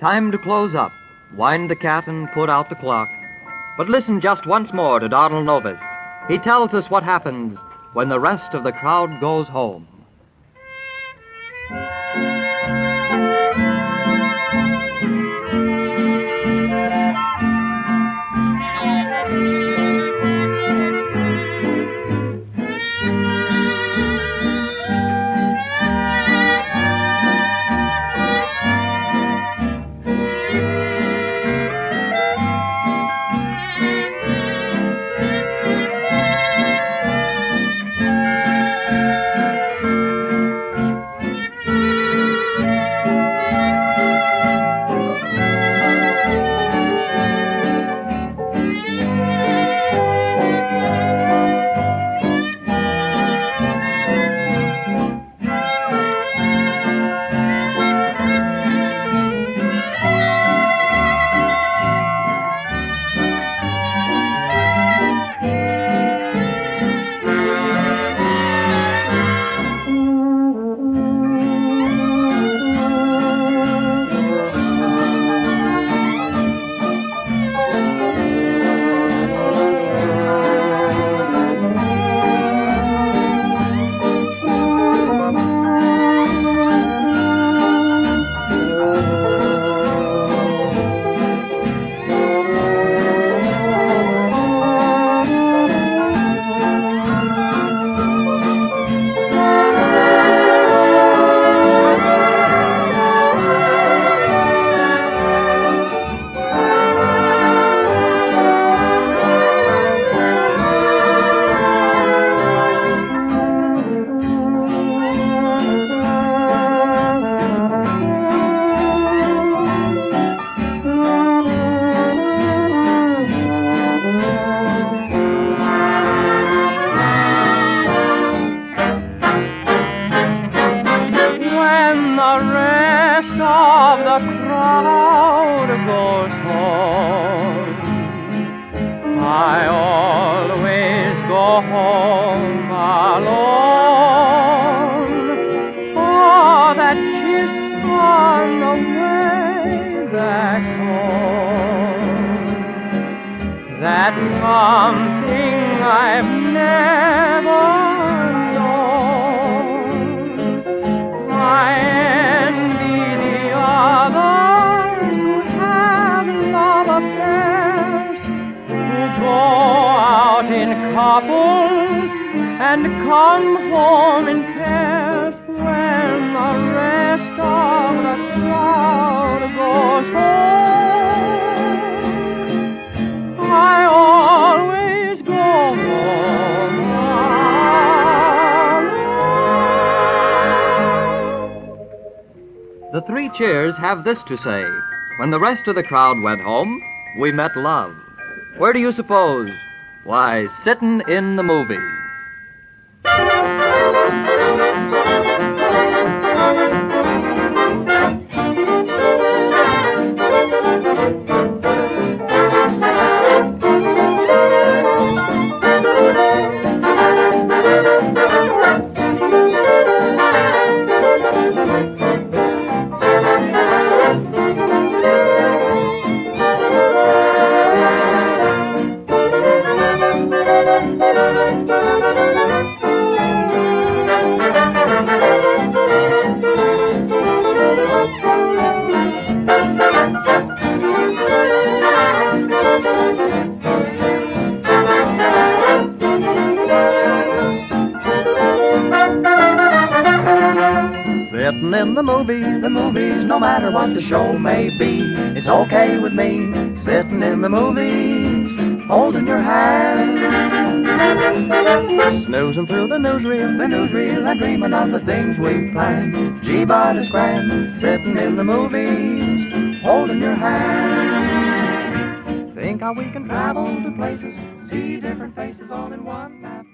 Time to close up, wind the cat, and put out the clock. But listen just once more to Donald Novis. He tells us what happens when the rest of the crowd goes home. On the way back home. That's something I've never known. I envy the others who have love affairs, who go out in couples and come home The three cheers have this to say When the rest of the crowd went home, we met love. Where do you suppose? Why, sitting in the movies. Sitting in the movies, the movies, no matter what the show may be, it's okay with me. Sitting in the movies, holding your hand. Snoozing through the newsreel, the newsreel, and dreaming of the things we've planned. Gee, but it's grand, sitting in the movies, holding your hand. Think how we can travel to places, see different faces all in one map.